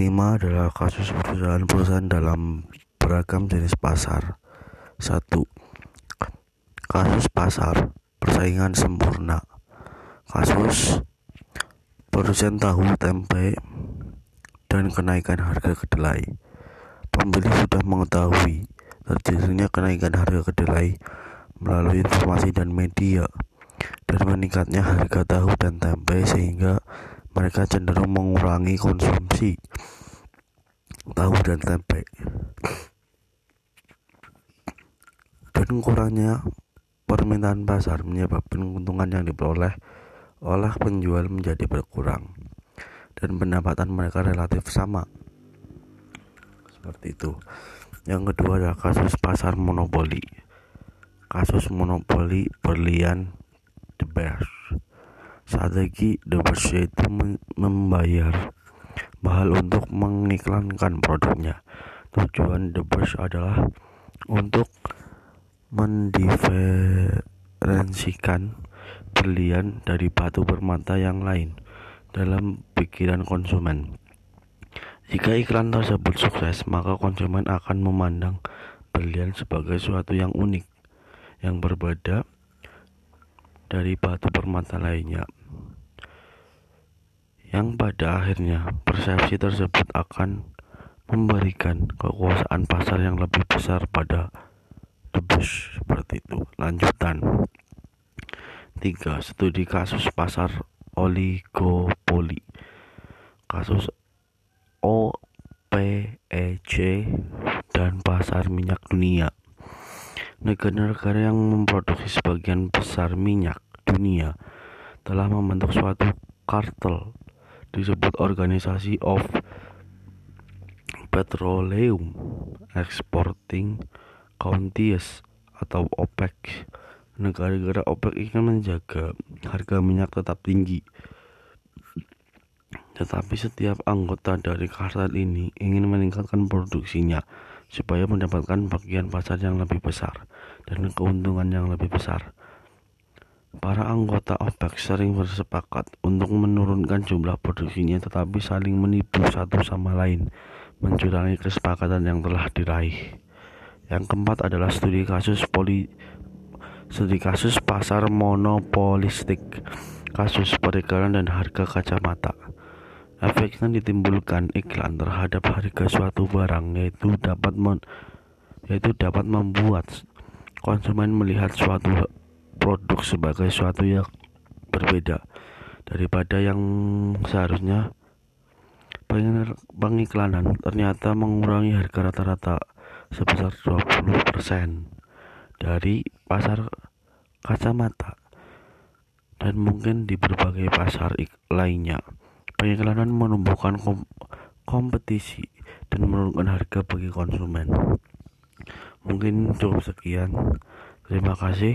kelima adalah kasus perusahaan-perusahaan dalam beragam jenis pasar. Satu, kasus pasar persaingan sempurna. Kasus produsen tahu tempe dan kenaikan harga kedelai. Pembeli sudah mengetahui terjadinya kenaikan harga kedelai melalui informasi dan media dan meningkatnya harga tahu dan tempe sehingga mereka cenderung mengurangi konsumsi tahu dan tempe. Dan kurangnya permintaan pasar menyebabkan keuntungan yang diperoleh oleh penjual menjadi berkurang dan pendapatan mereka relatif sama. Seperti itu. Yang kedua adalah kasus pasar monopoli. Kasus monopoli berlian the best strategi the best yaitu membayar mahal untuk mengiklankan produknya tujuan the adalah untuk mendiferensikan berlian dari batu permata yang lain dalam pikiran konsumen. Jika iklan tersebut sukses, maka konsumen akan memandang berlian sebagai suatu yang unik, yang berbeda dari batu permata lainnya. Yang pada akhirnya persepsi tersebut akan memberikan kekuasaan pasar yang lebih besar pada debus seperti itu. Lanjutan. tiga Studi kasus pasar oligopoli. Kasus OPEC dan pasar minyak dunia. Negara-negara yang memproduksi sebagian besar minyak dunia telah membentuk suatu kartel disebut Organisasi of Petroleum Exporting Countries atau OPEC. Negara-negara OPEC ingin menjaga harga minyak tetap tinggi. Tetapi setiap anggota dari kartel ini ingin meningkatkan produksinya supaya mendapatkan bagian pasar yang lebih besar dan keuntungan yang lebih besar. Para anggota OPEC sering bersepakat untuk menurunkan jumlah produksinya tetapi saling menipu satu sama lain, mencurangi kesepakatan yang telah diraih. Yang keempat adalah studi kasus poli studi kasus pasar monopolistik, kasus peredaran dan harga kacamata. Efeknya ditimbulkan iklan terhadap harga suatu barang yaitu dapat men, yaitu dapat membuat konsumen melihat suatu produk sebagai suatu yang berbeda daripada yang seharusnya pengiklanan ternyata mengurangi harga rata-rata sebesar 20% dari pasar kacamata dan mungkin di berbagai pasar lainnya. Pengiklanan menumbuhkan kom kompetisi dan menurunkan harga bagi konsumen. Mungkin cukup sekian. Terima kasih.